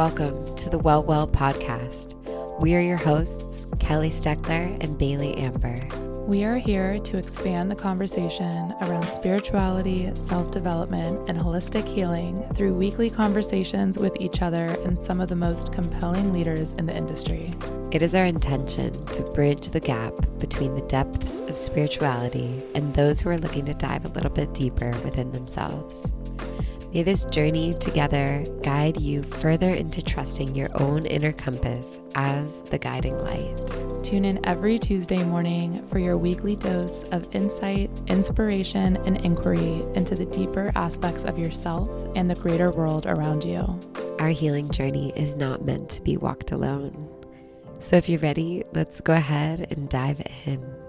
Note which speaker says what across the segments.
Speaker 1: Welcome to the Well Well podcast. We are your hosts, Kelly Steckler and Bailey Amber.
Speaker 2: We are here to expand the conversation around spirituality, self development, and holistic healing through weekly conversations with each other and some of the most compelling leaders in the industry.
Speaker 1: It is our intention to bridge the gap between the depths of spirituality and those who are looking to dive a little bit deeper within themselves. May this journey together guide you further into trusting your own inner compass as the guiding light.
Speaker 2: Tune in every Tuesday morning for your weekly dose of insight, inspiration, and inquiry into the deeper aspects of yourself and the greater world around you.
Speaker 1: Our healing journey is not meant to be walked alone. So if you're ready, let's go ahead and dive in.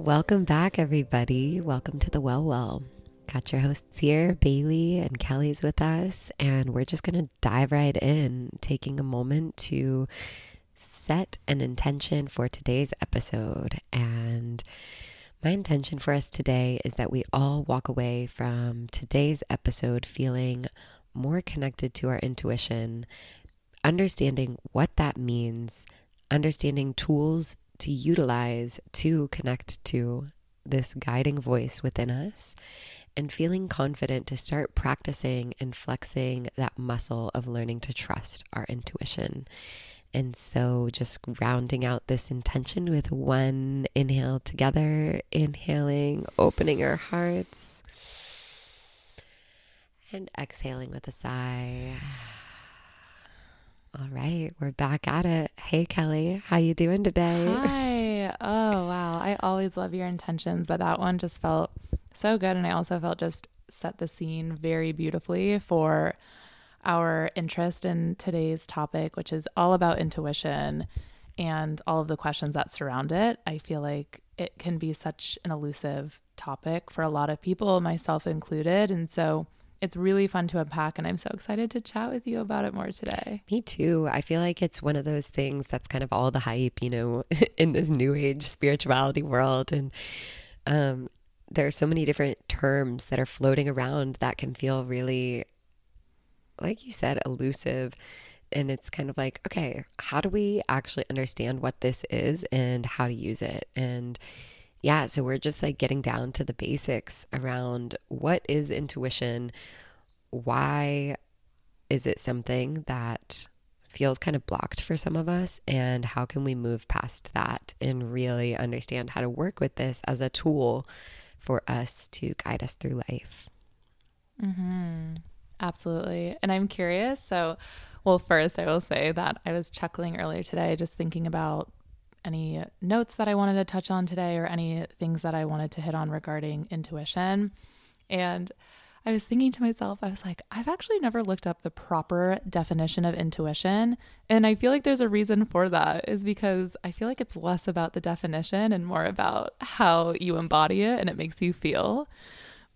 Speaker 1: Welcome back, everybody. Welcome to the Well Well. Got your hosts here, Bailey and Kelly's with us, and we're just going to dive right in, taking a moment to set an intention for today's episode. And my intention for us today is that we all walk away from today's episode feeling more connected to our intuition, understanding what that means, understanding tools to utilize to connect to this guiding voice within us and feeling confident to start practicing and flexing that muscle of learning to trust our intuition. And so, just rounding out this intention with one inhale together, inhaling, opening our hearts, and exhaling with a sigh. All right, we're back at it. Hey Kelly, how you doing today?
Speaker 2: Hi. Oh, wow. I always love your intentions, but that one just felt so good and I also felt just set the scene very beautifully for our interest in today's topic, which is all about intuition and all of the questions that surround it. I feel like it can be such an elusive topic for a lot of people, myself included. And so it's really fun to unpack and I'm so excited to chat with you about it more today.
Speaker 1: Me too. I feel like it's one of those things that's kind of all the hype, you know, in this new age spirituality world and um there are so many different terms that are floating around that can feel really like you said elusive and it's kind of like okay, how do we actually understand what this is and how to use it? And yeah, so we're just like getting down to the basics around what is intuition? Why is it something that feels kind of blocked for some of us? And how can we move past that and really understand how to work with this as a tool for us to guide us through life?
Speaker 2: Mm-hmm. Absolutely. And I'm curious. So, well, first, I will say that I was chuckling earlier today just thinking about any notes that I wanted to touch on today or any things that I wanted to hit on regarding intuition. And I was thinking to myself, I was like, I've actually never looked up the proper definition of intuition. And I feel like there's a reason for that, is because I feel like it's less about the definition and more about how you embody it and it makes you feel.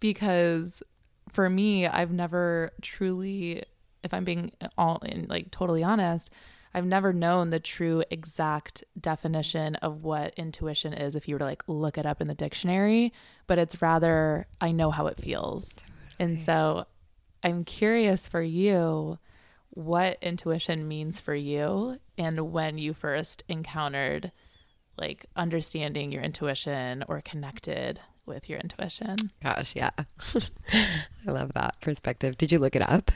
Speaker 2: Because for me, I've never truly, if I'm being all in like totally honest, I've never known the true exact definition of what intuition is if you were to like look it up in the dictionary, but it's rather I know how it feels. Totally. And so I'm curious for you what intuition means for you and when you first encountered like understanding your intuition or connected with your intuition.
Speaker 1: Gosh, yeah. I love that perspective. Did you look it up?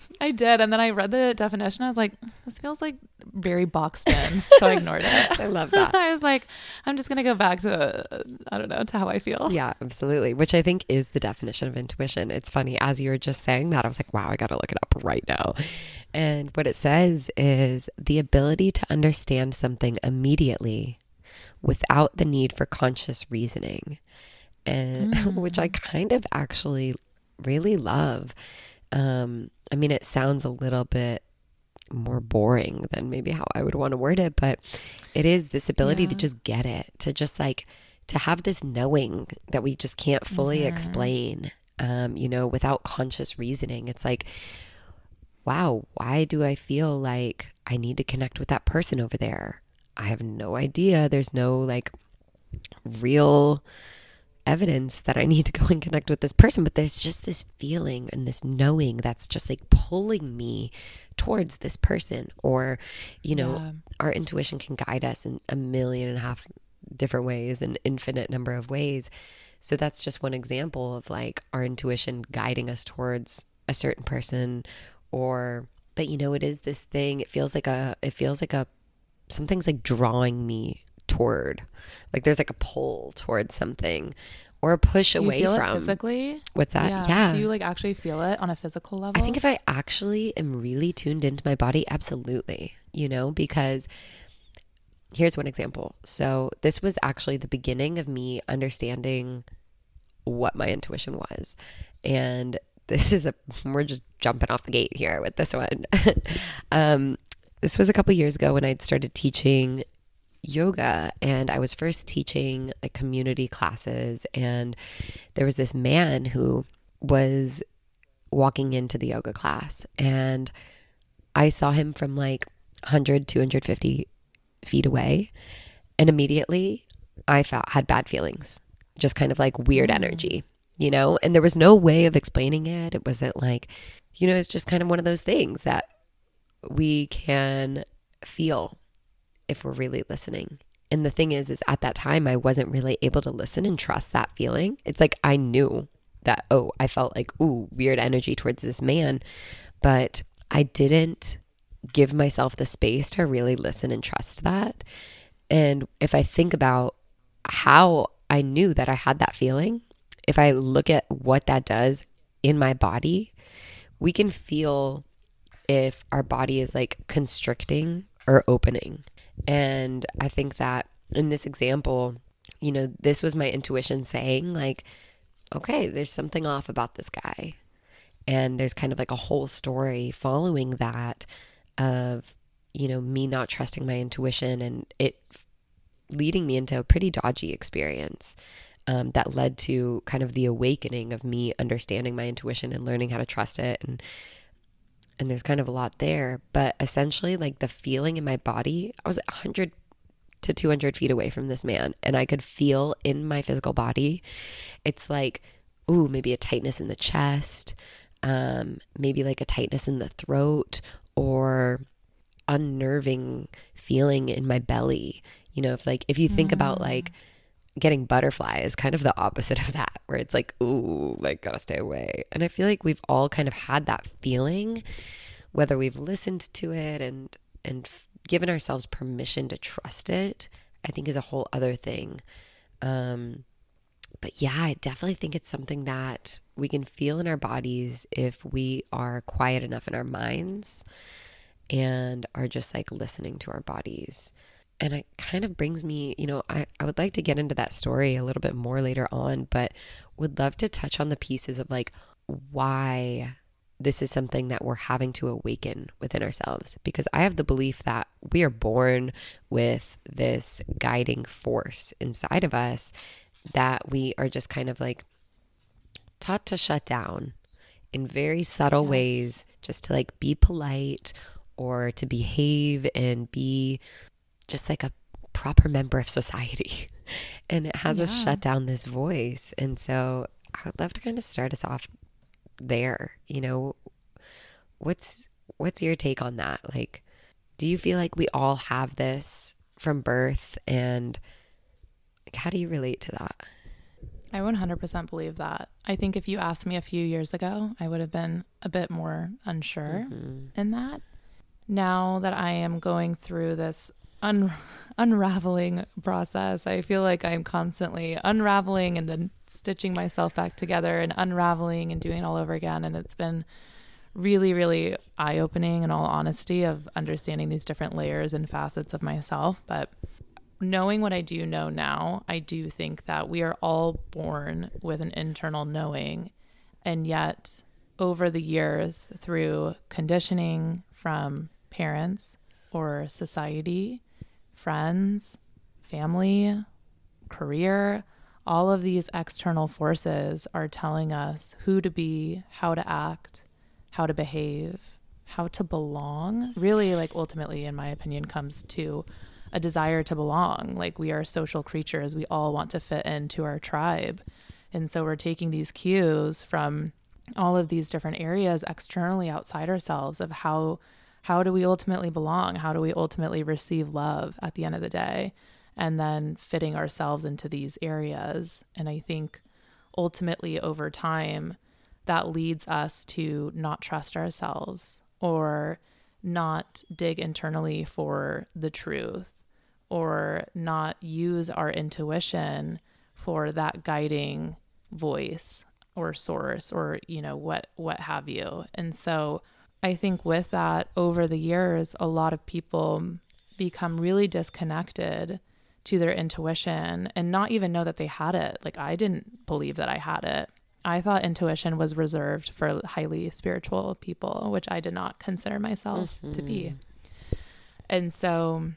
Speaker 2: I did. And then I read the definition. I was like, this feels like very boxed in. So I ignored it.
Speaker 1: I love that.
Speaker 2: I was like, I'm just going to go back to, I don't know, to how I feel.
Speaker 1: Yeah, absolutely. Which I think is the definition of intuition. It's funny. As you were just saying that, I was like, wow, I got to look it up right now. And what it says is the ability to understand something immediately without the need for conscious reasoning. And mm. which I kind of actually really love. Um, I mean, it sounds a little bit more boring than maybe how I would want to word it, but it is this ability yeah. to just get it, to just like to have this knowing that we just can't fully explain, um, you know, without conscious reasoning. It's like, wow, why do I feel like I need to connect with that person over there? I have no idea. There's no like real evidence that I need to go and connect with this person, but there's just this feeling and this knowing that's just like pulling me towards this person. Or, you know, yeah. our intuition can guide us in a million and a half different ways, an infinite number of ways. So that's just one example of like our intuition guiding us towards a certain person or but you know it is this thing it feels like a it feels like a something's like drawing me toward like there's like a pull towards something or a push away from
Speaker 2: physically?
Speaker 1: What's that?
Speaker 2: Yeah.
Speaker 1: yeah.
Speaker 2: Do you like actually feel it on a physical level?
Speaker 1: i think if i actually am really tuned into my body absolutely you know because here's one example. So this was actually the beginning of me understanding what my intuition was. And this is a we're just jumping off the gate here with this one. um, this was a couple years ago when I'd started teaching yoga and I was first teaching like community classes and there was this man who was walking into the yoga class and I saw him from like 100 250 feet away and immediately I felt had bad feelings just kind of like weird mm. energy you know, and there was no way of explaining it. It wasn't like, you know, it's just kind of one of those things that we can feel if we're really listening. And the thing is, is at that time, I wasn't really able to listen and trust that feeling. It's like I knew that, oh, I felt like, ooh, weird energy towards this man, but I didn't give myself the space to really listen and trust that. And if I think about how I knew that I had that feeling, if I look at what that does in my body, we can feel if our body is like constricting or opening. And I think that in this example, you know, this was my intuition saying, like, okay, there's something off about this guy. And there's kind of like a whole story following that of, you know, me not trusting my intuition and it leading me into a pretty dodgy experience um, that led to kind of the awakening of me understanding my intuition and learning how to trust it and and there's kind of a lot there but essentially like the feeling in my body i was 100 to 200 feet away from this man and i could feel in my physical body it's like ooh maybe a tightness in the chest um, maybe like a tightness in the throat or unnerving feeling in my belly you know if like if you think mm. about like getting butterfly is kind of the opposite of that, where it's like, ooh, like, gotta stay away. And I feel like we've all kind of had that feeling, whether we've listened to it and, and given ourselves permission to trust it, I think is a whole other thing. Um, but yeah, I definitely think it's something that we can feel in our bodies if we are quiet enough in our minds and are just like listening to our bodies and it kind of brings me, you know, I, I would like to get into that story a little bit more later on, but would love to touch on the pieces of like why this is something that we're having to awaken within ourselves. Because I have the belief that we are born with this guiding force inside of us that we are just kind of like taught to shut down in very subtle yes. ways, just to like be polite or to behave and be just like a proper member of society. And it has yeah. us shut down this voice. And so I would love to kind of start us off there. You know, what's what's your take on that? Like, do you feel like we all have this from birth and like, how do you relate to that?
Speaker 2: I 100% believe that. I think if you asked me a few years ago, I would have been a bit more unsure mm-hmm. in that. Now that I am going through this un- unraveling process. I feel like I'm constantly unraveling and then stitching myself back together and unraveling and doing all over again. And it's been really, really eye opening in all honesty of understanding these different layers and facets of myself. But knowing what I do know now, I do think that we are all born with an internal knowing. And yet, over the years, through conditioning from parents or society, friends, family, career, all of these external forces are telling us who to be, how to act, how to behave, how to belong. Really, like ultimately, in my opinion, comes to a desire to belong. Like we are social creatures, we all want to fit into our tribe. And so we're taking these cues from all of these different areas externally outside ourselves of how how do we ultimately belong? How do we ultimately receive love at the end of the day? And then fitting ourselves into these areas. And I think ultimately over time, that leads us to not trust ourselves or not dig internally for the truth or not use our intuition for that guiding voice or source or you know what what have you and so i think with that over the years a lot of people become really disconnected to their intuition and not even know that they had it like i didn't believe that i had it i thought intuition was reserved for highly spiritual people which i did not consider myself mm-hmm. to be mm-hmm. and so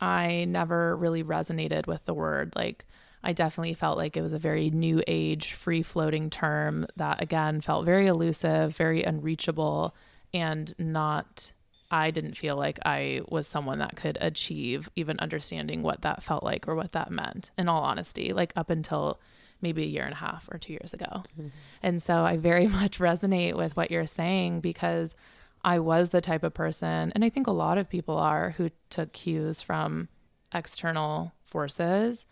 Speaker 2: i never really resonated with the word like I definitely felt like it was a very new age, free floating term that, again, felt very elusive, very unreachable, and not, I didn't feel like I was someone that could achieve even understanding what that felt like or what that meant, in all honesty, like up until maybe a year and a half or two years ago. Mm-hmm. And so I very much resonate with what you're saying because I was the type of person, and I think a lot of people are, who took cues from external forces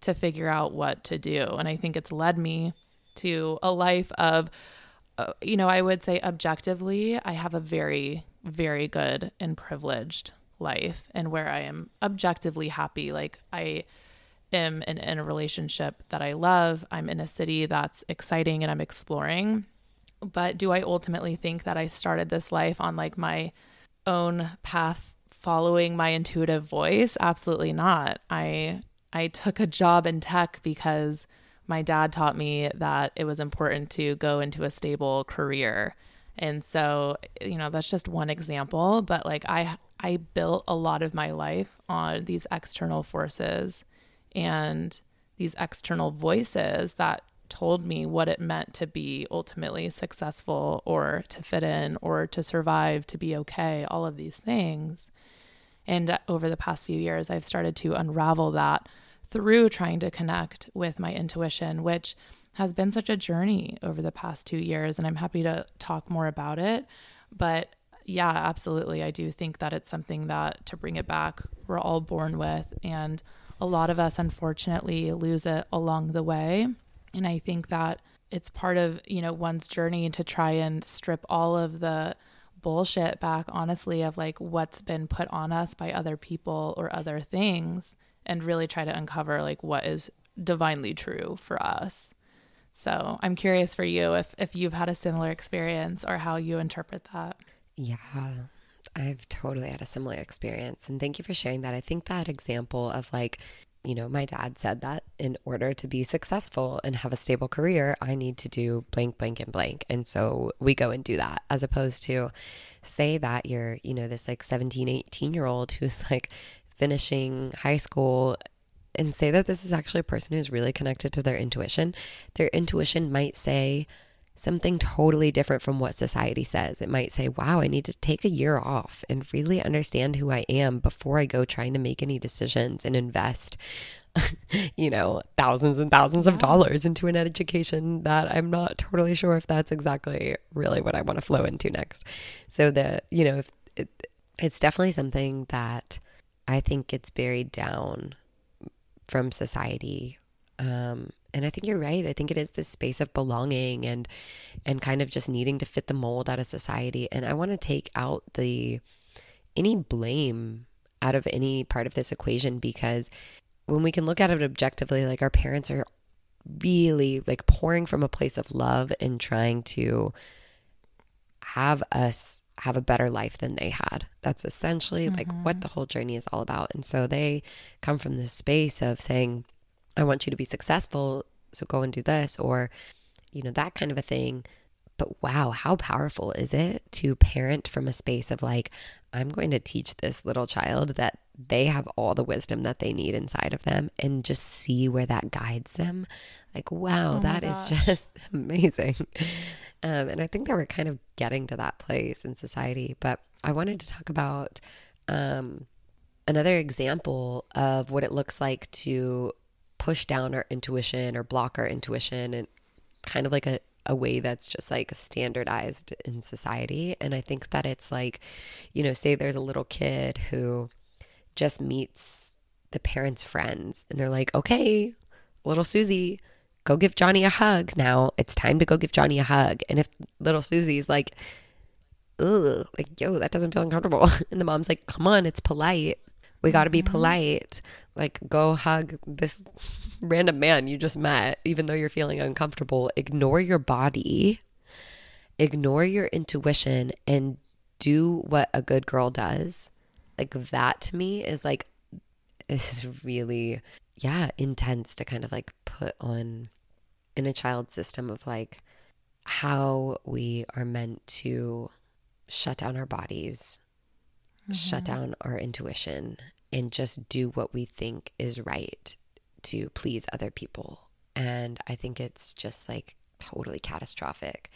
Speaker 2: to figure out what to do. And I think it's led me to a life of, Uh, you know, I would say objectively, I have a very, very good and privileged life and where I am objectively happy. Like I am in, in a relationship that I love, I'm in a city that's exciting and I'm exploring. But do I ultimately think that I started this life on like my own path following my intuitive voice? Absolutely not. I I took a job in tech because my dad taught me that it was important to go into a stable career. And so, you know, that's just one example, but like I I built a lot of my life on these external forces and these external voices that told me what it meant to be ultimately successful or to fit in or to survive, to be okay, all of these things. And uh, over the past few years, I've started to unravel that through trying to connect with my intuition, which has been such a journey over the past two years. And I'm happy to talk more about it. But yeah, absolutely. I do think that it's something that to bring it back, we're all born with. And a lot of us, unfortunately, lose it along the way. And I think that it's part of, you know, one's journey to try and strip all of the bullshit back, honestly, of like what's been put on us by other people or other things and really try to uncover like what is divinely true for us. So I'm curious for you if if you've had a similar experience or how you interpret that.
Speaker 1: Yeah. I've totally had a similar experience. And thank you for sharing that. I think that example of like, you know, my dad said that in order to be successful and have a stable career, I need to do blank, blank, and blank. And so we go and do that as opposed to say that you're, you know, this like 17, 18 year old who's like finishing high school and say that this is actually a person who's really connected to their intuition, their intuition might say something totally different from what society says. It might say, wow, I need to take a year off and really understand who I am before I go trying to make any decisions and invest. you know, thousands and thousands of dollars into an education that I'm not totally sure if that's exactly really what I want to flow into next. So the, you know, it, it's definitely something that I think it's buried down from society. Um, and I think you're right. I think it is this space of belonging and and kind of just needing to fit the mold out of society. And I want to take out the any blame out of any part of this equation because when we can look at it objectively, like our parents are really like pouring from a place of love and trying to have us have a better life than they had. That's essentially mm-hmm. like what mm-hmm. the whole journey is all about. And so they come from this space of saying, I want you to be successful, so go and do this, or, you know, that kind of a thing. But wow, how powerful is it to parent from a space of like, I'm going to teach this little child that they have all the wisdom that they need inside of them and just see where that guides them. Like, wow, oh that is just amazing. Um, and I think that we're kind of getting to that place in society. But I wanted to talk about um, another example of what it looks like to push down our intuition or block our intuition and kind of like a, a way that's just like standardized in society. And I think that it's like, you know, say there's a little kid who just meets the parents' friends and they're like, okay, little Susie, go give Johnny a hug now. It's time to go give Johnny a hug. And if little Susie's like, ugh, like, yo, that doesn't feel uncomfortable. And the mom's like, come on, it's polite. We got to be mm-hmm. polite. Like, go hug this random man you just met, even though you're feeling uncomfortable. Ignore your body, ignore your intuition, and do what a good girl does. Like, that to me is like, this is really, yeah, intense to kind of like put on in a child system of like how we are meant to shut down our bodies mm-hmm. shut down our intuition and just do what we think is right to please other people. And I think it's just like totally catastrophic.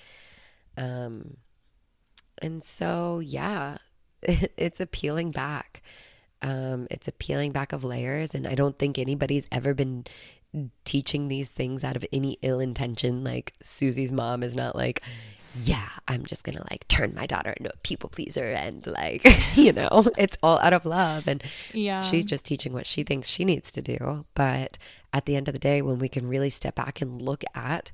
Speaker 1: Um, and so, yeah, it's a peeling back. Um, it's a peeling back of layers. And I don't think anybody's ever been teaching these things out of any ill intention. Like Susie's mom is not like, yeah, I'm just gonna like turn my daughter into a people pleaser and like, you know, it's all out of love. And yeah, she's just teaching what she thinks she needs to do. But at the end of the day, when we can really step back and look at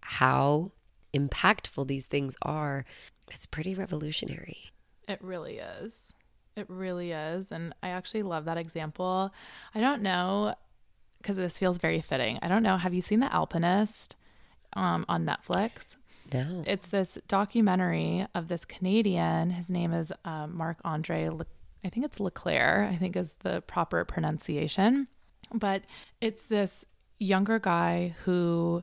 Speaker 1: how impactful these things are, it's pretty revolutionary.
Speaker 2: It really is. It really is. And I actually love that example. I don't know, because this feels very fitting. I don't know. Have you seen The Alpinist um, on Netflix?
Speaker 1: No.
Speaker 2: It's this documentary of this Canadian. His name is uh, Marc Andre. Le- I think it's Leclerc. I think is the proper pronunciation. But it's this younger guy who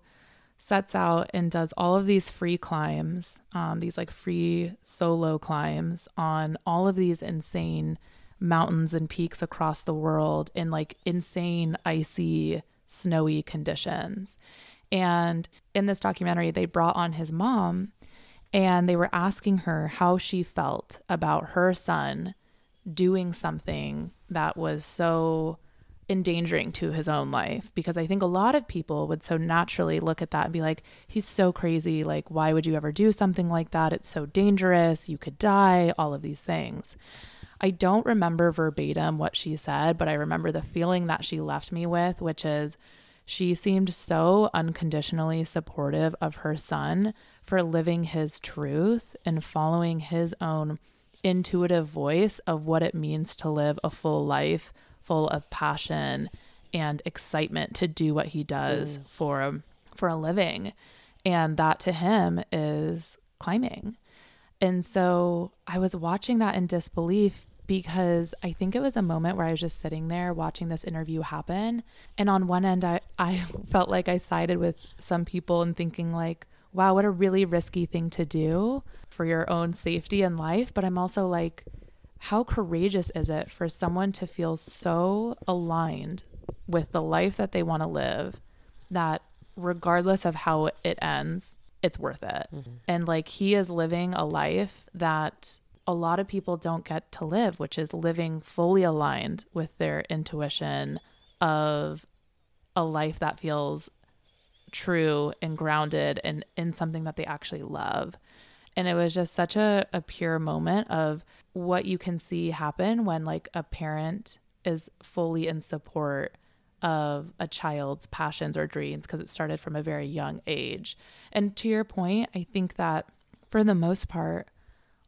Speaker 2: sets out and does all of these free climbs, um, these like free solo climbs on all of these insane mountains and peaks across the world in like insane icy snowy conditions. And in this documentary, they brought on his mom and they were asking her how she felt about her son doing something that was so endangering to his own life because I think a lot of people would so naturally look at that and be like, he's so crazy. Like, why would you ever do something like that? It's so dangerous. You could die, all of these things. I don't remember verbatim what she said, but I remember the feeling that she left me with, which is, she seemed so unconditionally supportive of her son for living his truth and following his own intuitive voice of what it means to live a full life full of passion and excitement to do what he does mm. for for a living and that to him is climbing and so i was watching that in disbelief because I think it was a moment where I was just sitting there watching this interview happen. And on one end, I, I felt like I sided with some people and thinking, like, wow, what a really risky thing to do for your own safety and life. But I'm also like, how courageous is it for someone to feel so aligned with the life that they want to live that regardless of how it ends, it's worth it. Mm-hmm. And like he is living a life that a lot of people don't get to live, which is living fully aligned with their intuition of a life that feels true and grounded and in something that they actually love. And it was just such a, a pure moment of what you can see happen when like a parent is fully in support of a child's passions or dreams because it started from a very young age. And to your point, I think that for the most part,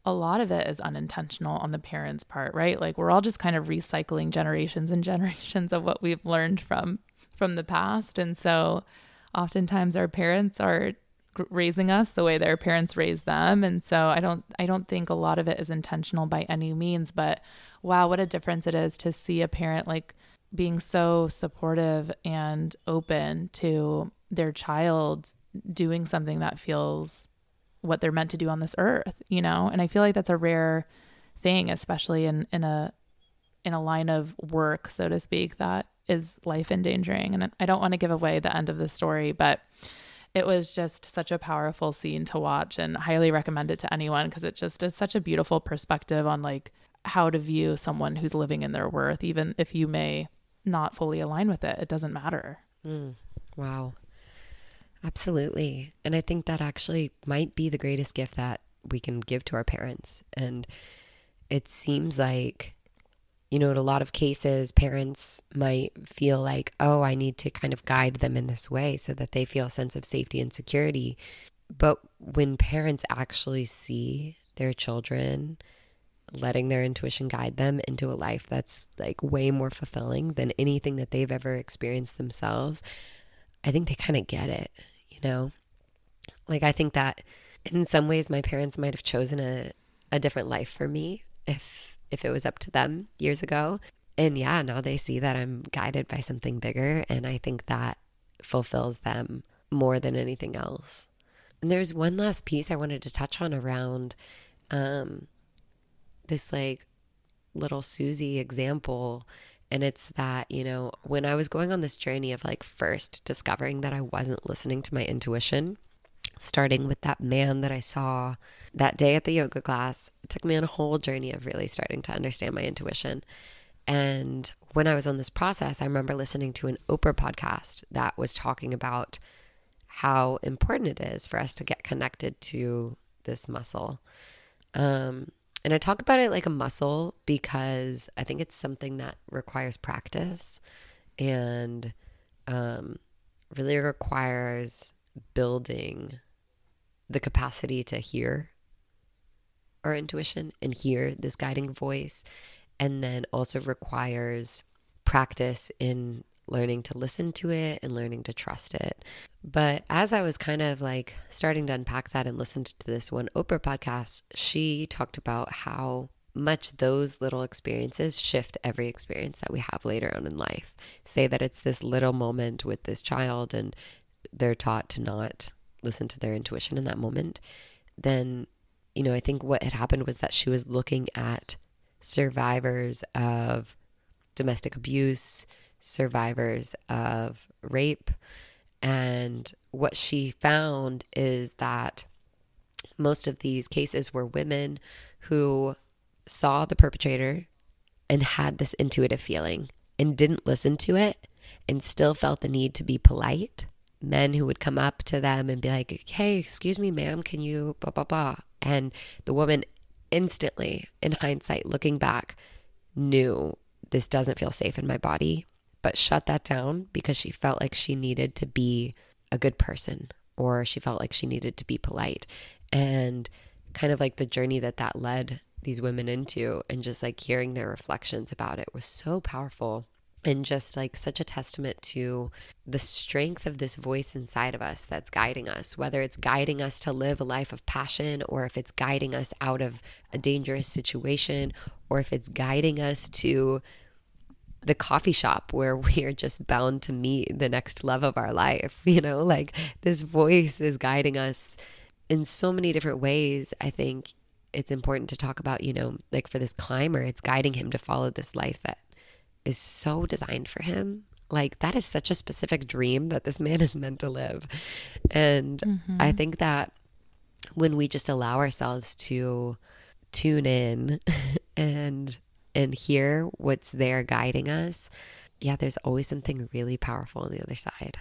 Speaker 2: a lot of it is unintentional on the parents' part, right? Like we're all just kind of recycling generations and generations of what we've learned from from the past. And so oftentimes our parents are raising us the way their parents raised them and so i don't i don't think a lot of it is intentional by any means but wow what a difference it is to see a parent like being so supportive and open to their child doing something that feels what they're meant to do on this earth, you know? And I feel like that's a rare thing, especially in, in a in a line of work, so to speak, that is life endangering. And I don't want to give away the end of the story, but it was just such a powerful scene to watch and highly recommend it to anyone because it just is such a beautiful perspective on like how to view someone who's living in their worth, even if you may not fully align with it. It doesn't matter.
Speaker 1: Mm, wow. Absolutely. And I think that actually might be the greatest gift that we can give to our parents. And it seems like, you know, in a lot of cases, parents might feel like, oh, I need to kind of guide them in this way so that they feel a sense of safety and security. But when parents actually see their children letting their intuition guide them into a life that's like way more fulfilling than anything that they've ever experienced themselves, I think they kind of get it, you know? Like, I think that in some ways my parents might have chosen a, a different life for me if if it was up to them years ago. And yeah, now they see that I'm guided by something bigger and I think that fulfills them more than anything else. And there's one last piece I wanted to touch on around um, this like little Susie example. And it's that, you know, when I was going on this journey of like first discovering that I wasn't listening to my intuition, starting with that man that I saw that day at the yoga class, it took me on a whole journey of really starting to understand my intuition. And when I was on this process, I remember listening to an Oprah podcast that was talking about how important it is for us to get connected to this muscle. Um, and I talk about it like a muscle because I think it's something that requires practice and um, really requires building the capacity to hear our intuition and hear this guiding voice. And then also requires practice in learning to listen to it and learning to trust it. But as I was kind of like starting to unpack that and listened to this one Oprah podcast, she talked about how much those little experiences shift every experience that we have later on in life. Say that it's this little moment with this child and they're taught to not listen to their intuition in that moment. Then, you know, I think what had happened was that she was looking at survivors of domestic abuse, survivors of rape. And what she found is that most of these cases were women who saw the perpetrator and had this intuitive feeling and didn't listen to it and still felt the need to be polite. Men who would come up to them and be like, hey, excuse me, ma'am, can you blah, blah, blah. And the woman instantly, in hindsight, looking back, knew this doesn't feel safe in my body but shut that down because she felt like she needed to be a good person or she felt like she needed to be polite. And kind of like the journey that that led these women into and just like hearing their reflections about it was so powerful and just like such a testament to the strength of this voice inside of us that's guiding us, whether it's guiding us to live a life of passion or if it's guiding us out of a dangerous situation or if it's guiding us to the coffee shop where we are just bound to meet the next love of our life. You know, like this voice is guiding us in so many different ways. I think it's important to talk about, you know, like for this climber, it's guiding him to follow this life that is so designed for him. Like that is such a specific dream that this man is meant to live. And mm-hmm. I think that when we just allow ourselves to tune in and and hear what's there guiding us, yeah, there's always something really powerful on the other side.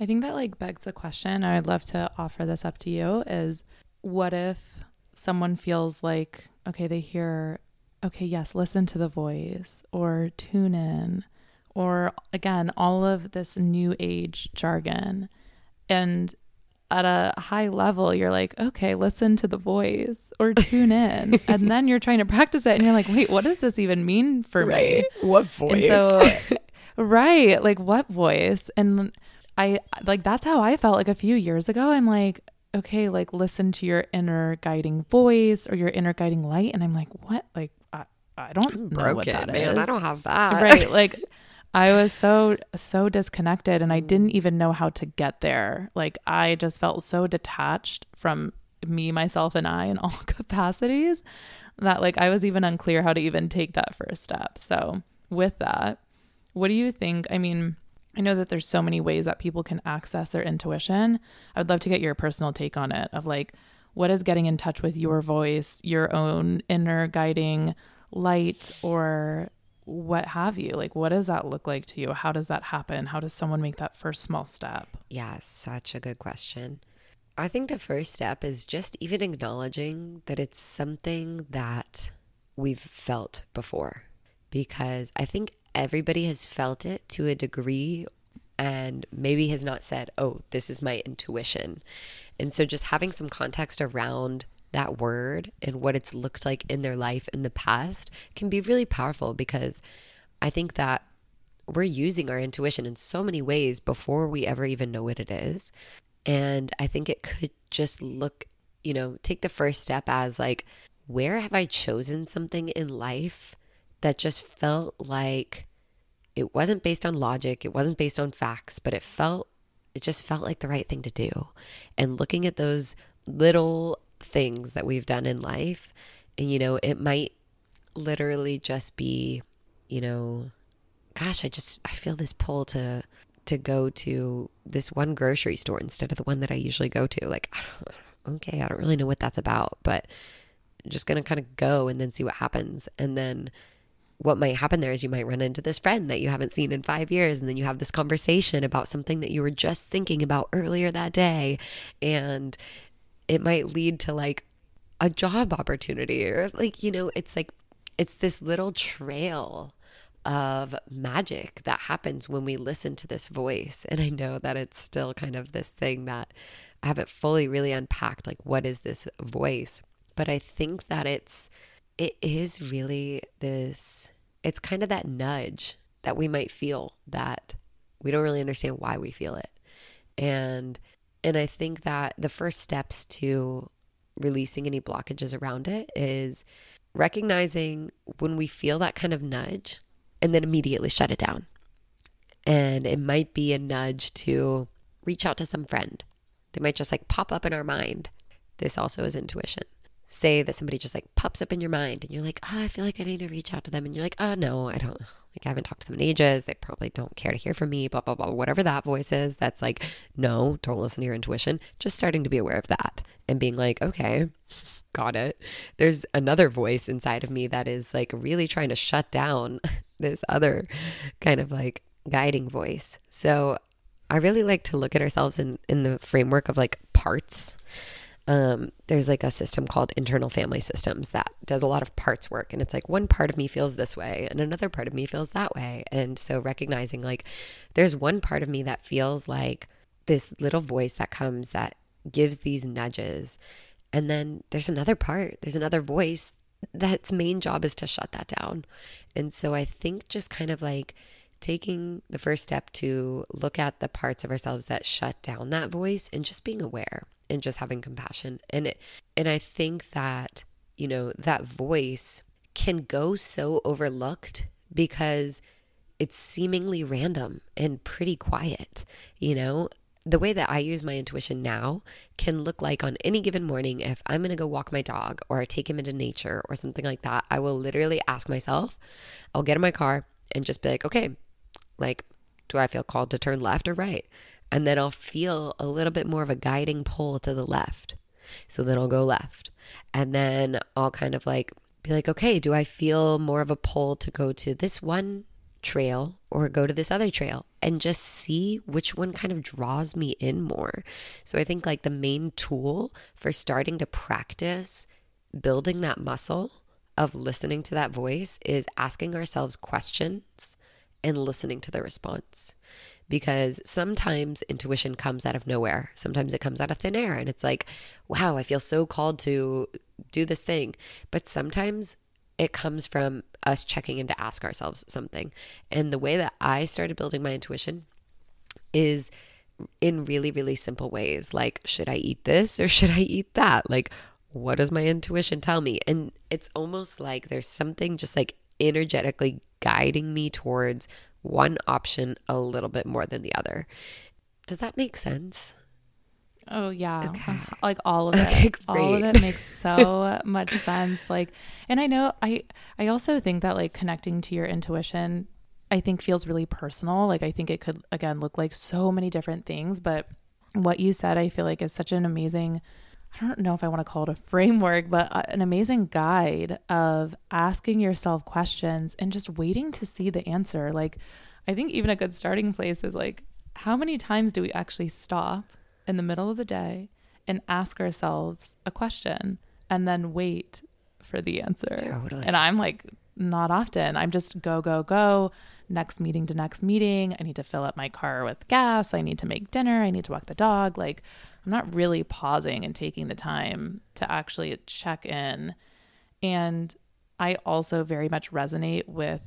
Speaker 2: I think that like begs the question. I'd love to offer this up to you is what if someone feels like, okay, they hear, okay, yes, listen to the voice or tune in, or again, all of this new age jargon. And at a high level, you're like, okay, listen to the voice or tune in. and then you're trying to practice it and you're like, wait, what does this even mean for
Speaker 1: right? me? What voice?
Speaker 2: So, right, like what voice? And I like that's how I felt like a few years ago. I'm like, okay, like listen to your inner guiding voice or your inner guiding light. And I'm like, what? Like, I, don't I'm know what that man.
Speaker 1: Is. I don't have that.
Speaker 2: Right. Like, I was so so disconnected and I mm. didn't even know how to get there. Like I just felt so detached from me myself and I in all capacities that like I was even unclear how to even take that first step. So, with that, what do you think? I mean, I know that there's so many ways that people can access their intuition. I would love to get your personal take on it of like what is getting in touch with your voice, your own inner guiding light or what have you? Like, what does that look like to you? How does that happen? How does someone make that first small step?
Speaker 1: Yeah, such a good question. I think the first step is just even acknowledging that it's something that we've felt before. Because I think everybody has felt it to a degree and maybe has not said, oh, this is my intuition. And so just having some context around that word and what it's looked like in their life in the past can be really powerful because I think that we're using our intuition in so many ways before we ever even know what it is. And I think it could just look, you know, take the first step as like, where have I chosen something in life that just felt like it wasn't based on logic, it wasn't based on facts, but it felt, it just felt like the right thing to do. And looking at those little things that we've done in life, and you know, it might literally just be, you know, gosh, I just, I feel this pull to, to go to this one grocery store instead of the one that I usually go to. Like, I don't, okay, I don't really know what that's about, but I'm just going to kind of go and then see what happens. And then what might happen there is you might run into this friend that you haven't seen in five years, and then you have this conversation about something that you were just thinking about earlier that day. And it might lead to like a job opportunity, or like, you know, it's like, it's this little trail of magic that happens when we listen to this voice. And I know that it's still kind of this thing that I haven't fully really unpacked like, what is this voice? But I think that it's, it is really this, it's kind of that nudge that we might feel that we don't really understand why we feel it. And and I think that the first steps to releasing any blockages around it is recognizing when we feel that kind of nudge and then immediately shut it down. And it might be a nudge to reach out to some friend. They might just like pop up in our mind. This also is intuition say that somebody just like pops up in your mind and you're like, oh, I feel like I need to reach out to them. And you're like, oh, no, I don't, like, I haven't talked to them in ages. They probably don't care to hear from me, blah, blah, blah. Whatever that voice is, that's like, no, don't listen to your intuition. Just starting to be aware of that and being like, okay, got it. There's another voice inside of me that is like really trying to shut down this other kind of like guiding voice. So I really like to look at ourselves in, in the framework of like parts um, there's like a system called internal family systems that does a lot of parts work. And it's like one part of me feels this way and another part of me feels that way. And so recognizing like there's one part of me that feels like this little voice that comes that gives these nudges. And then there's another part, there's another voice that's main job is to shut that down. And so I think just kind of like taking the first step to look at the parts of ourselves that shut down that voice and just being aware and just having compassion. And it, and I think that, you know, that voice can go so overlooked because it's seemingly random and pretty quiet, you know? The way that I use my intuition now can look like on any given morning, if I'm gonna go walk my dog or take him into nature or something like that, I will literally ask myself, I'll get in my car and just be like, okay, like, do I feel called to turn left or right? And then I'll feel a little bit more of a guiding pull to the left. So then I'll go left. And then I'll kind of like be like, okay, do I feel more of a pull to go to this one trail or go to this other trail and just see which one kind of draws me in more. So I think like the main tool for starting to practice building that muscle of listening to that voice is asking ourselves questions and listening to the response because sometimes intuition comes out of nowhere. Sometimes it comes out of thin air and it's like, wow, I feel so called to do this thing. But sometimes it comes from us checking in to ask ourselves something. And the way that I started building my intuition is in really, really simple ways. Like, should I eat this or should I eat that? Like, what does my intuition tell me? And it's almost like there's something just like energetically guiding me towards one option a little bit more than the other. Does that make sense?
Speaker 2: Oh yeah. Okay. Like all of it. Okay, all of it makes so much sense. Like and I know I I also think that like connecting to your intuition I think feels really personal. Like I think it could again look like so many different things, but what you said I feel like is such an amazing I don't know if I want to call it a framework, but uh, an amazing guide of asking yourself questions and just waiting to see the answer. Like, I think even a good starting place is like, how many times do we actually stop in the middle of the day and ask ourselves a question and then wait for the answer?
Speaker 1: Totally.
Speaker 2: And I'm like, not often. I'm just go, go, go, next meeting to next meeting. I need to fill up my car with gas. I need to make dinner. I need to walk the dog. Like, I'm not really pausing and taking the time to actually check in. And I also very much resonate with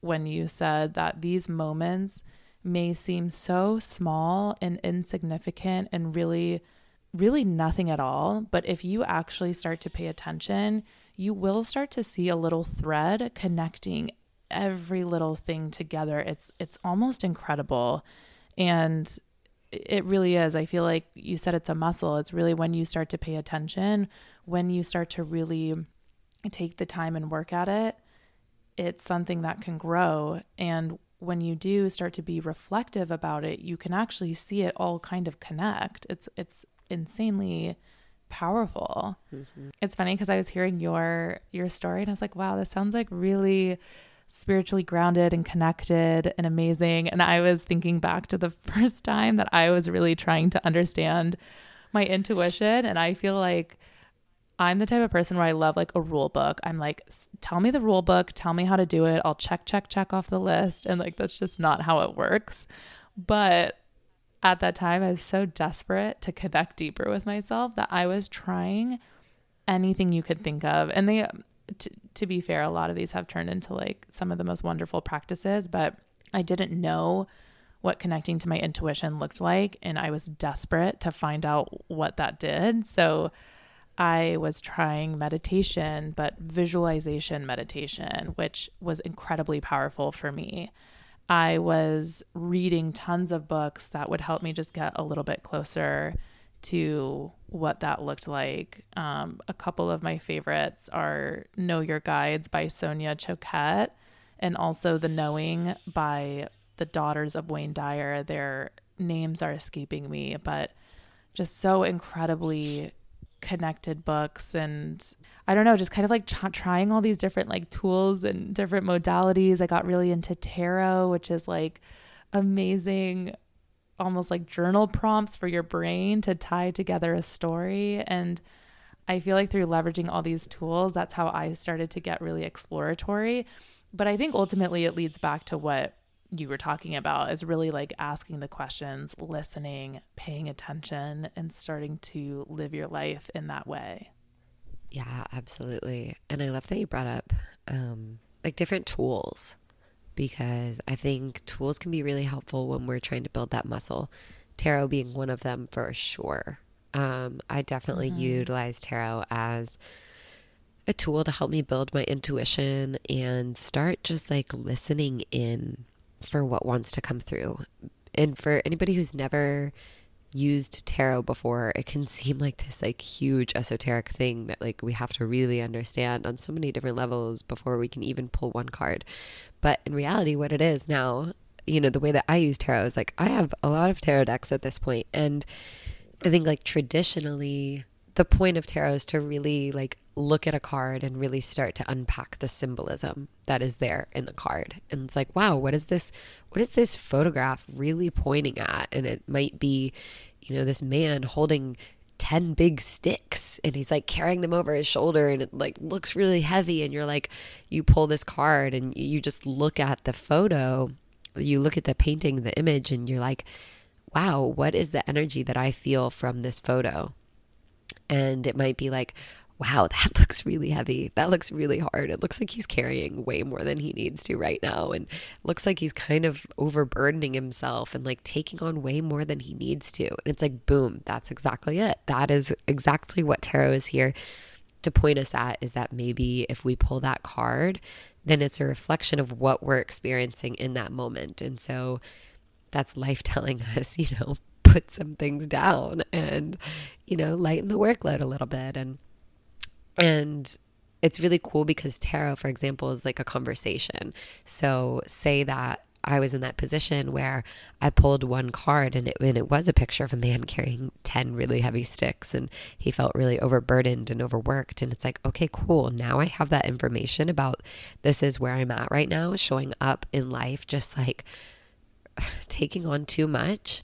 Speaker 2: when you said that these moments may seem so small and insignificant and really, really nothing at all. But if you actually start to pay attention, you will start to see a little thread connecting every little thing together. It's it's almost incredible. And it really is. I feel like you said it's a muscle. It's really when you start to pay attention, when you start to really take the time and work at it, it's something that can grow. And when you do start to be reflective about it, you can actually see it all kind of connect. It's it's insanely powerful. Mm-hmm. It's funny because I was hearing your your story and I was like, wow, this sounds like really spiritually grounded and connected and amazing. And I was thinking back to the first time that I was really trying to understand my intuition. And I feel like I'm the type of person where I love like a rule book. I'm like, tell me the rule book, tell me how to do it. I'll check, check, check off the list. And like, that's just not how it works. But at that time, I was so desperate to connect deeper with myself that I was trying anything you could think of. And they, to, to be fair, a lot of these have turned into like some of the most wonderful practices, but I didn't know what connecting to my intuition looked like. And I was desperate to find out what that did. So I was trying meditation, but visualization meditation, which was incredibly powerful for me. I was reading tons of books that would help me just get a little bit closer to what that looked like. Um, a couple of my favorites are Know Your Guides by Sonia Choquette and also The Knowing by the daughters of Wayne Dyer. Their names are escaping me, but just so incredibly connected books and I don't know, just kind of like ch- trying all these different like tools and different modalities. I got really into tarot, which is like amazing almost like journal prompts for your brain to tie together a story and I feel like through leveraging all these tools, that's how I started to get really exploratory. But I think ultimately it leads back to what you were talking about is really like asking the questions, listening, paying attention, and starting to live your life in that way.
Speaker 1: Yeah, absolutely. And I love that you brought up um, like different tools because I think tools can be really helpful when we're trying to build that muscle. Tarot being one of them for sure. Um, I definitely mm-hmm. utilize tarot as a tool to help me build my intuition and start just like listening in for what wants to come through. And for anybody who's never used tarot before, it can seem like this like huge esoteric thing that like we have to really understand on so many different levels before we can even pull one card. But in reality, what it is now, you know, the way that I use tarot is like I have a lot of tarot decks at this point, and I think like traditionally the point of tarot is to really like look at a card and really start to unpack the symbolism that is there in the card. And it's like, wow, what is this what is this photograph really pointing at? And it might be, you know, this man holding 10 big sticks and he's like carrying them over his shoulder and it like looks really heavy and you're like you pull this card and you just look at the photo, you look at the painting, the image and you're like, wow, what is the energy that I feel from this photo? And it might be like, wow, that looks really heavy. That looks really hard. It looks like he's carrying way more than he needs to right now. And looks like he's kind of overburdening himself and like taking on way more than he needs to. And it's like, boom, that's exactly it. That is exactly what tarot is here to point us at is that maybe if we pull that card, then it's a reflection of what we're experiencing in that moment. And so that's life telling us, you know, put some things down and, you know, lighten the workload a little bit. And, and it's really cool because tarot, for example, is like a conversation. So say that I was in that position where I pulled one card and it, and it was a picture of a man carrying 10 really heavy sticks and he felt really overburdened and overworked. And it's like, okay, cool. Now I have that information about this is where I'm at right now, showing up in life, just like taking on too much.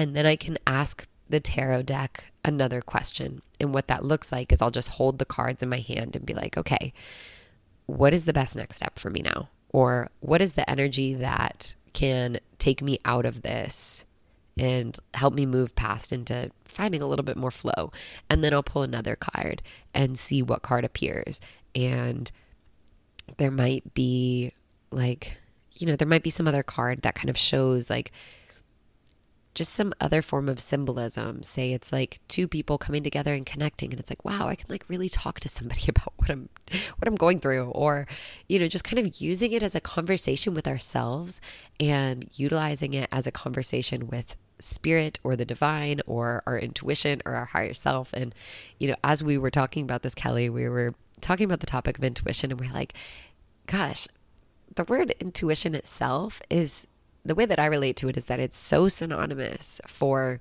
Speaker 1: And then I can ask the tarot deck another question. And what that looks like is I'll just hold the cards in my hand and be like, okay, what is the best next step for me now? Or what is the energy that can take me out of this and help me move past into finding a little bit more flow? And then I'll pull another card and see what card appears. And there might be like, you know, there might be some other card that kind of shows like just some other form of symbolism. Say it's like two people coming together and connecting and it's like, wow, I can like really talk to somebody about what I'm what I'm going through or you know, just kind of using it as a conversation with ourselves and utilizing it as a conversation with spirit or the divine or our intuition or our higher self and you know, as we were talking about this Kelly, we were talking about the topic of intuition and we're like, gosh, the word intuition itself is the way that I relate to it is that it's so synonymous for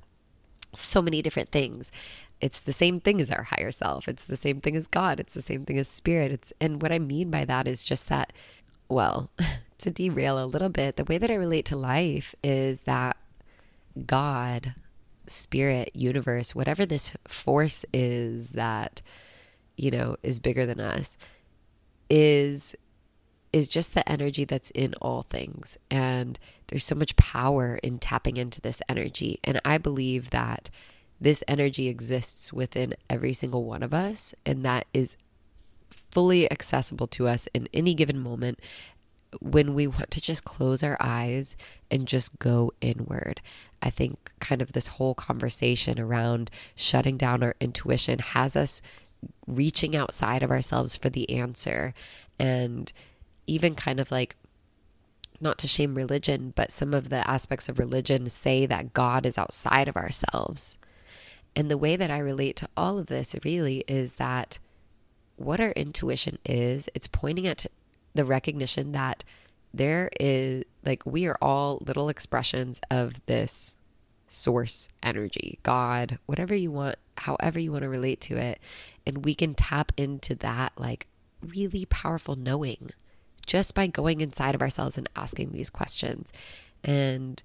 Speaker 1: so many different things. It's the same thing as our higher self. It's the same thing as God. It's the same thing as spirit. It's and what I mean by that is just that well, to derail a little bit, the way that I relate to life is that God, spirit, universe, whatever this force is that you know is bigger than us is is just the energy that's in all things. And there's so much power in tapping into this energy. And I believe that this energy exists within every single one of us, and that is fully accessible to us in any given moment when we want to just close our eyes and just go inward. I think kind of this whole conversation around shutting down our intuition has us reaching outside of ourselves for the answer and even kind of like not to shame religion, but some of the aspects of religion say that God is outside of ourselves. And the way that I relate to all of this really is that what our intuition is, it's pointing at the recognition that there is, like, we are all little expressions of this source energy, God, whatever you want, however you want to relate to it. And we can tap into that, like, really powerful knowing just by going inside of ourselves and asking these questions. And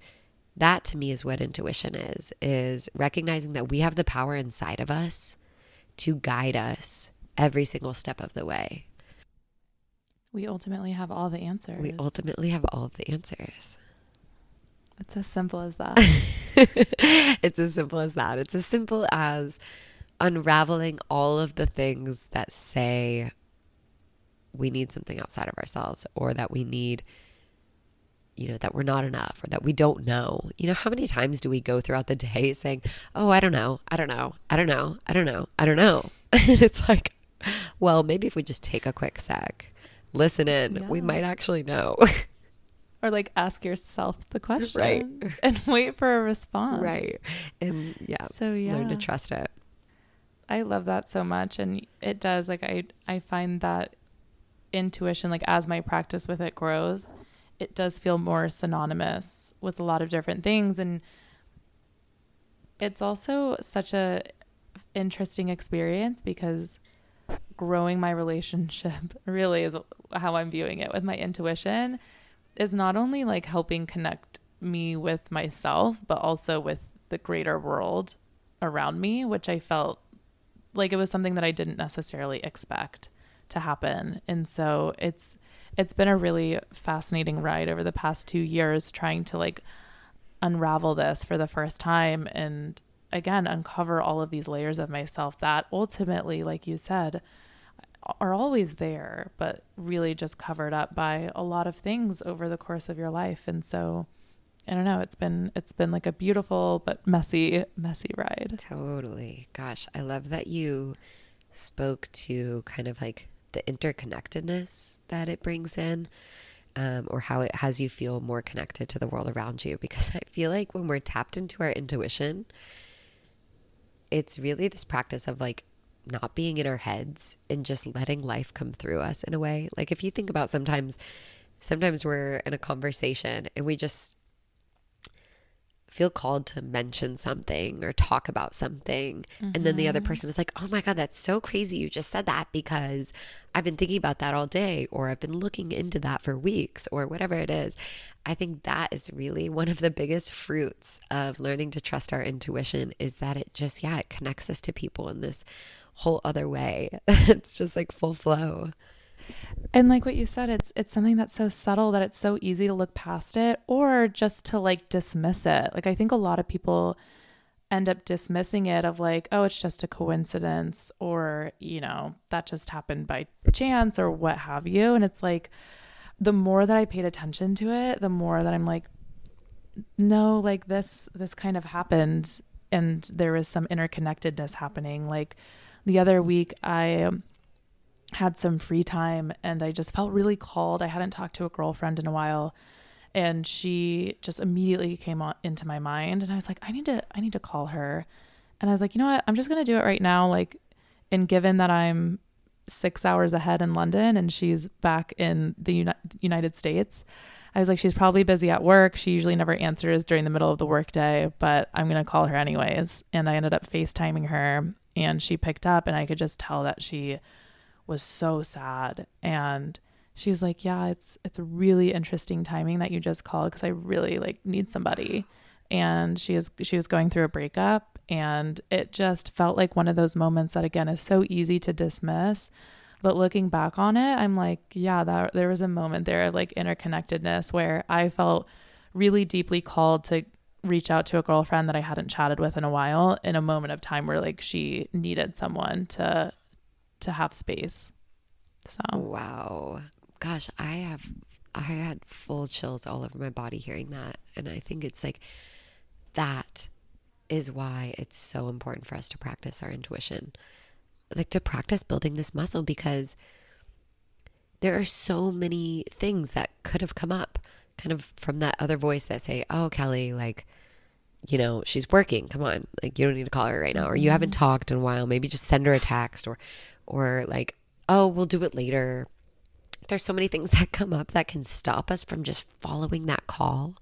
Speaker 1: that to me is what intuition is is recognizing that we have the power inside of us to guide us every single step of the way.
Speaker 2: We ultimately have all the answers.
Speaker 1: We ultimately have all of the answers.
Speaker 2: It's as simple as that.
Speaker 1: it's as simple as that. It's as simple as unraveling all of the things that say we need something outside of ourselves or that we need you know that we're not enough or that we don't know. You know how many times do we go throughout the day saying oh i don't know. I don't know. I don't know. I don't know. I don't know. And it's like well maybe if we just take a quick sec listen in yeah. we might actually know.
Speaker 2: Or like ask yourself the question right. and wait for a response.
Speaker 1: Right. And yeah so yeah learn to trust it.
Speaker 2: I love that so much and it does. Like i i find that intuition, like as my practice with it grows, it does feel more synonymous with a lot of different things. And it's also such a interesting experience because growing my relationship really is how I'm viewing it with my intuition is not only like helping connect me with myself, but also with the greater world around me, which I felt like it was something that I didn't necessarily expect to happen. And so it's it's been a really fascinating ride over the past 2 years trying to like unravel this for the first time and again uncover all of these layers of myself that ultimately like you said are always there but really just covered up by a lot of things over the course of your life and so I don't know. It's been it's been like a beautiful but messy messy ride.
Speaker 1: Totally. Gosh, I love that you spoke to kind of like the interconnectedness that it brings in. Um, or how it has you feel more connected to the world around you. Because I feel like when we're tapped into our intuition, it's really this practice of like not being in our heads and just letting life come through us in a way. Like if you think about sometimes sometimes we're in a conversation and we just feel called to mention something or talk about something. Mm-hmm. And then the other mm-hmm. person is like, oh my God, that's so crazy. You just said that because I've been thinking about that all day, or I've been looking into that for weeks, or whatever it is. I think that is really one of the biggest fruits of learning to trust our intuition is that it just, yeah, it connects us to people in this whole other way. it's just like full flow.
Speaker 2: And like what you said, it's it's something that's so subtle that it's so easy to look past it or just to like dismiss it. Like I think a lot of people end up dismissing it of like, oh, it's just a coincidence or, you know, that just happened by chance or what have you. And it's like the more that I paid attention to it, the more that I'm like, no, like this this kind of happened and there is some interconnectedness happening. Like the other week I had some free time and I just felt really called. I hadn't talked to a girlfriend in a while and she just immediately came on, into my mind and I was like I need to I need to call her. And I was like, "You know what? I'm just going to do it right now like and given that I'm 6 hours ahead in London and she's back in the Uni- United States, I was like, she's probably busy at work. She usually never answers during the middle of the workday, but I'm going to call her anyways. And I ended up FaceTiming her and she picked up, and I could just tell that she was so sad. And she's like yeah it's it's a really interesting timing that you just called because i really like need somebody. And she is she was going through a breakup and it just felt like one of those moments that again is so easy to dismiss. But looking back on it i'm like yeah that there was a moment there of like interconnectedness where i felt really deeply called to reach out to a girlfriend that i hadn't chatted with in a while in a moment of time where like she needed someone to to have space. So
Speaker 1: wow, gosh, I have I had full chills all over my body hearing that, and I think it's like that is why it's so important for us to practice our intuition, like to practice building this muscle because there are so many things that could have come up kind of from that other voice that say, "Oh, Kelly, like." you know, she's working. Come on. Like, you don't need to call her right now. Or you haven't mm-hmm. talked in a while. Maybe just send her a text or or like, oh, we'll do it later. There's so many things that come up that can stop us from just following that call.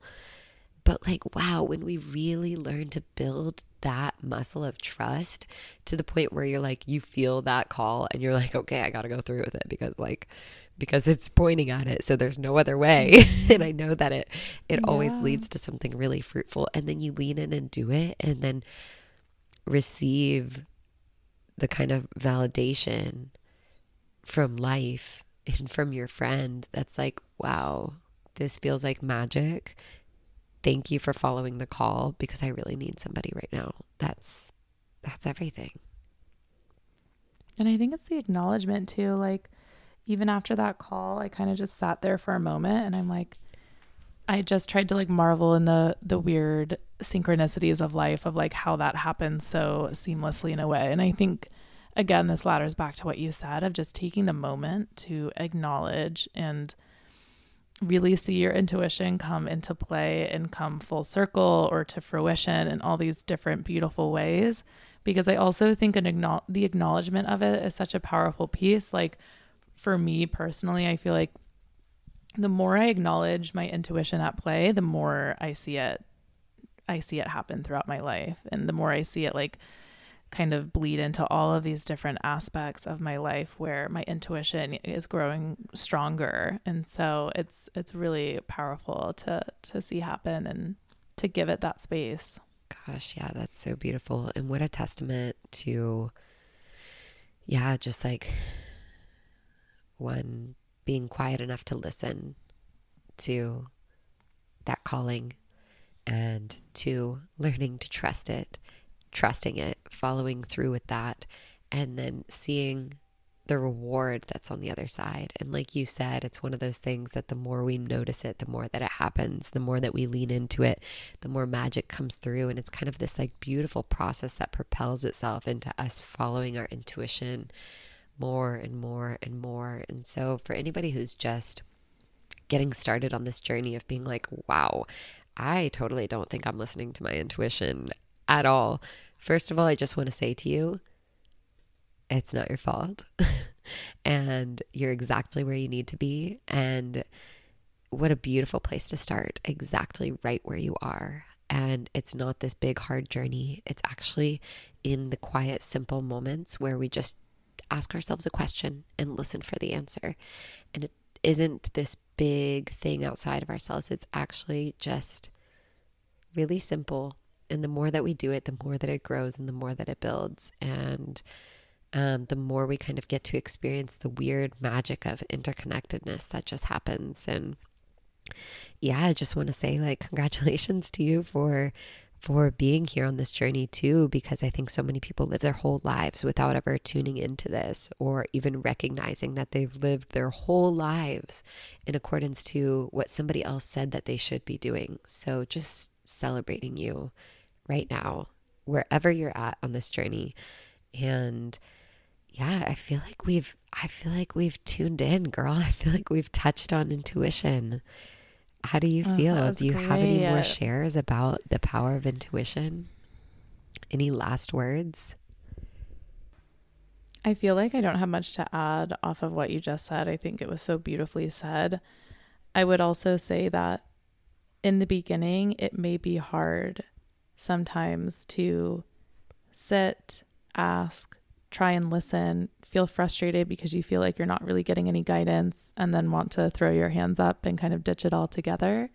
Speaker 1: But like, wow, when we really learn to build that muscle of trust to the point where you're like, you feel that call and you're like, okay, I got to go through with it because like, because it's pointing at it. So there's no other way. and I know that it, it yeah. always leads to something really fruitful. And then you lean in and do it and then receive the kind of validation from life and from your friend that's like, wow, this feels like magic. Thank you for following the call because I really need somebody right now. That's that's everything.
Speaker 2: And I think it's the acknowledgement too. Like, even after that call, I kind of just sat there for a moment and I'm like, I just tried to like marvel in the the weird synchronicities of life of like how that happens so seamlessly in a way. And I think again this ladders back to what you said of just taking the moment to acknowledge and really see your intuition come into play and come full circle or to fruition in all these different beautiful ways because I also think an acknowl- the acknowledgement of it is such a powerful piece like for me personally I feel like the more I acknowledge my intuition at play, the more I see it I see it happen throughout my life. And the more I see it like kind of bleed into all of these different aspects of my life where my intuition is growing stronger. And so it's it's really powerful to to see happen and to give it that space.
Speaker 1: Gosh yeah that's so beautiful. And what a testament to yeah just like one being quiet enough to listen to that calling and to learning to trust it, trusting it, following through with that, and then seeing the reward that's on the other side. And like you said, it's one of those things that the more we notice it, the more that it happens, the more that we lean into it, the more magic comes through. And it's kind of this like beautiful process that propels itself into us following our intuition more and more and more. And so, for anybody who's just getting started on this journey of being like, wow, I totally don't think I'm listening to my intuition at all. First of all, I just want to say to you, it's not your fault. and you're exactly where you need to be. And what a beautiful place to start, exactly right where you are. And it's not this big, hard journey. It's actually in the quiet, simple moments where we just ask ourselves a question and listen for the answer. And it isn't this big thing outside of ourselves, it's actually just really simple. And the more that we do it, the more that it grows and the more that it builds. And um, the more we kind of get to experience the weird magic of interconnectedness that just happens. And yeah, I just want to say like congratulations to you for for being here on this journey too because I think so many people live their whole lives without ever tuning into this or even recognizing that they've lived their whole lives in accordance to what somebody else said that they should be doing. So just celebrating you right now wherever you're at on this journey and yeah, I feel like we've I feel like we've tuned in, girl. I feel like we've touched on intuition. How do you oh, feel? Oh, do you great. have any more shares about the power of intuition? Any last words?
Speaker 2: I feel like I don't have much to add off of what you just said. I think it was so beautifully said. I would also say that in the beginning, it may be hard sometimes to sit, ask, try and listen, feel frustrated because you feel like you're not really getting any guidance, and then want to throw your hands up and kind of ditch it all together.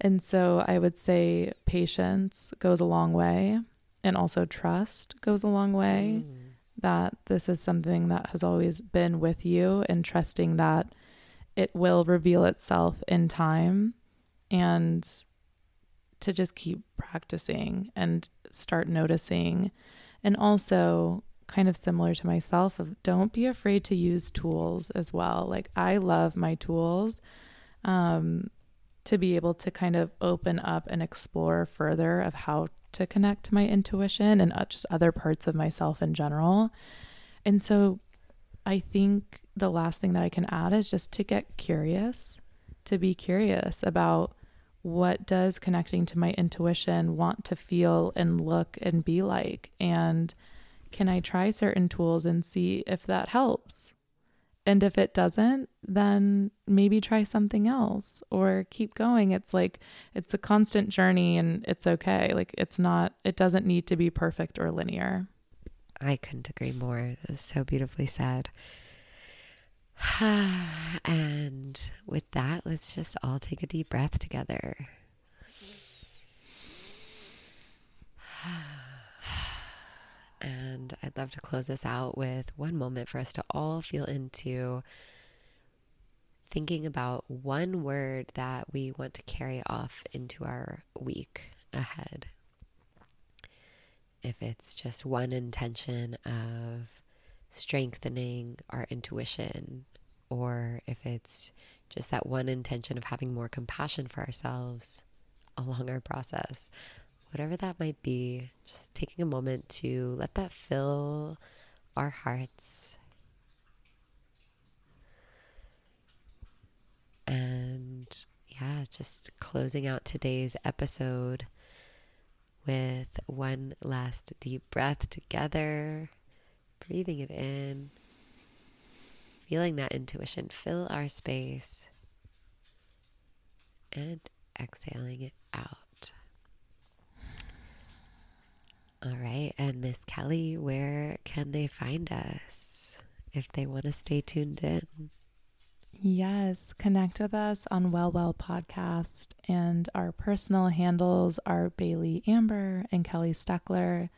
Speaker 2: And so I would say patience goes a long way, and also trust goes a long way. Mm. That this is something that has always been with you, and trusting that it will reveal itself in time, and to just keep practicing and start noticing. And also kind of similar to myself of don't be afraid to use tools as well. Like I love my tools um, to be able to kind of open up and explore further of how to connect to my intuition and uh, just other parts of myself in general. And so I think the last thing that I can add is just to get curious, to be curious about what does connecting to my intuition want to feel and look and be like and can I try certain tools and see if that helps? And if it doesn't, then maybe try something else or keep going. It's like it's a constant journey and it's okay. Like it's not, it doesn't need to be perfect or linear.
Speaker 1: I couldn't agree more. It's so beautifully said. and with that, let's just all take a deep breath together. And I'd love to close this out with one moment for us to all feel into thinking about one word that we want to carry off into our week ahead. If it's just one intention of strengthening our intuition, or if it's just that one intention of having more compassion for ourselves along our process, whatever that might be, just taking a moment to let that fill our hearts. And yeah, just closing out today's episode with one last deep breath together, breathing it in, feeling that intuition fill our space, and exhaling it out. All right. And Miss Kelly, where can they find us if they want to stay tuned in?
Speaker 2: Yes, connect with us on Well Well Podcast. And our personal handles are Bailey Amber and Kelly Steckler.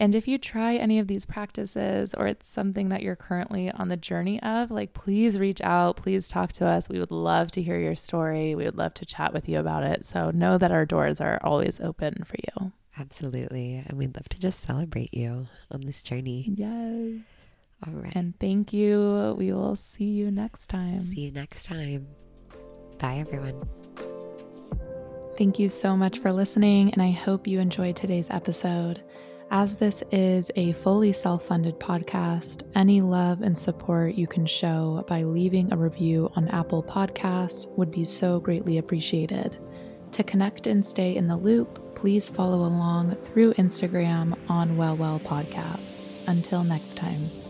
Speaker 2: And if you try any of these practices or it's something that you're currently on the journey of, like please reach out, please talk to us. We would love to hear your story. We would love to chat with you about it. So know that our doors are always open for you.
Speaker 1: Absolutely. And we'd love to just celebrate you on this journey.
Speaker 2: Yes. All right. And thank you. We will see you next time.
Speaker 1: See you next time. Bye, everyone.
Speaker 2: Thank you so much for listening, and I hope you enjoyed today's episode. As this is a fully self funded podcast, any love and support you can show by leaving a review on Apple Podcasts would be so greatly appreciated. To connect and stay in the loop, please follow along through Instagram on Well Well Podcast. Until next time.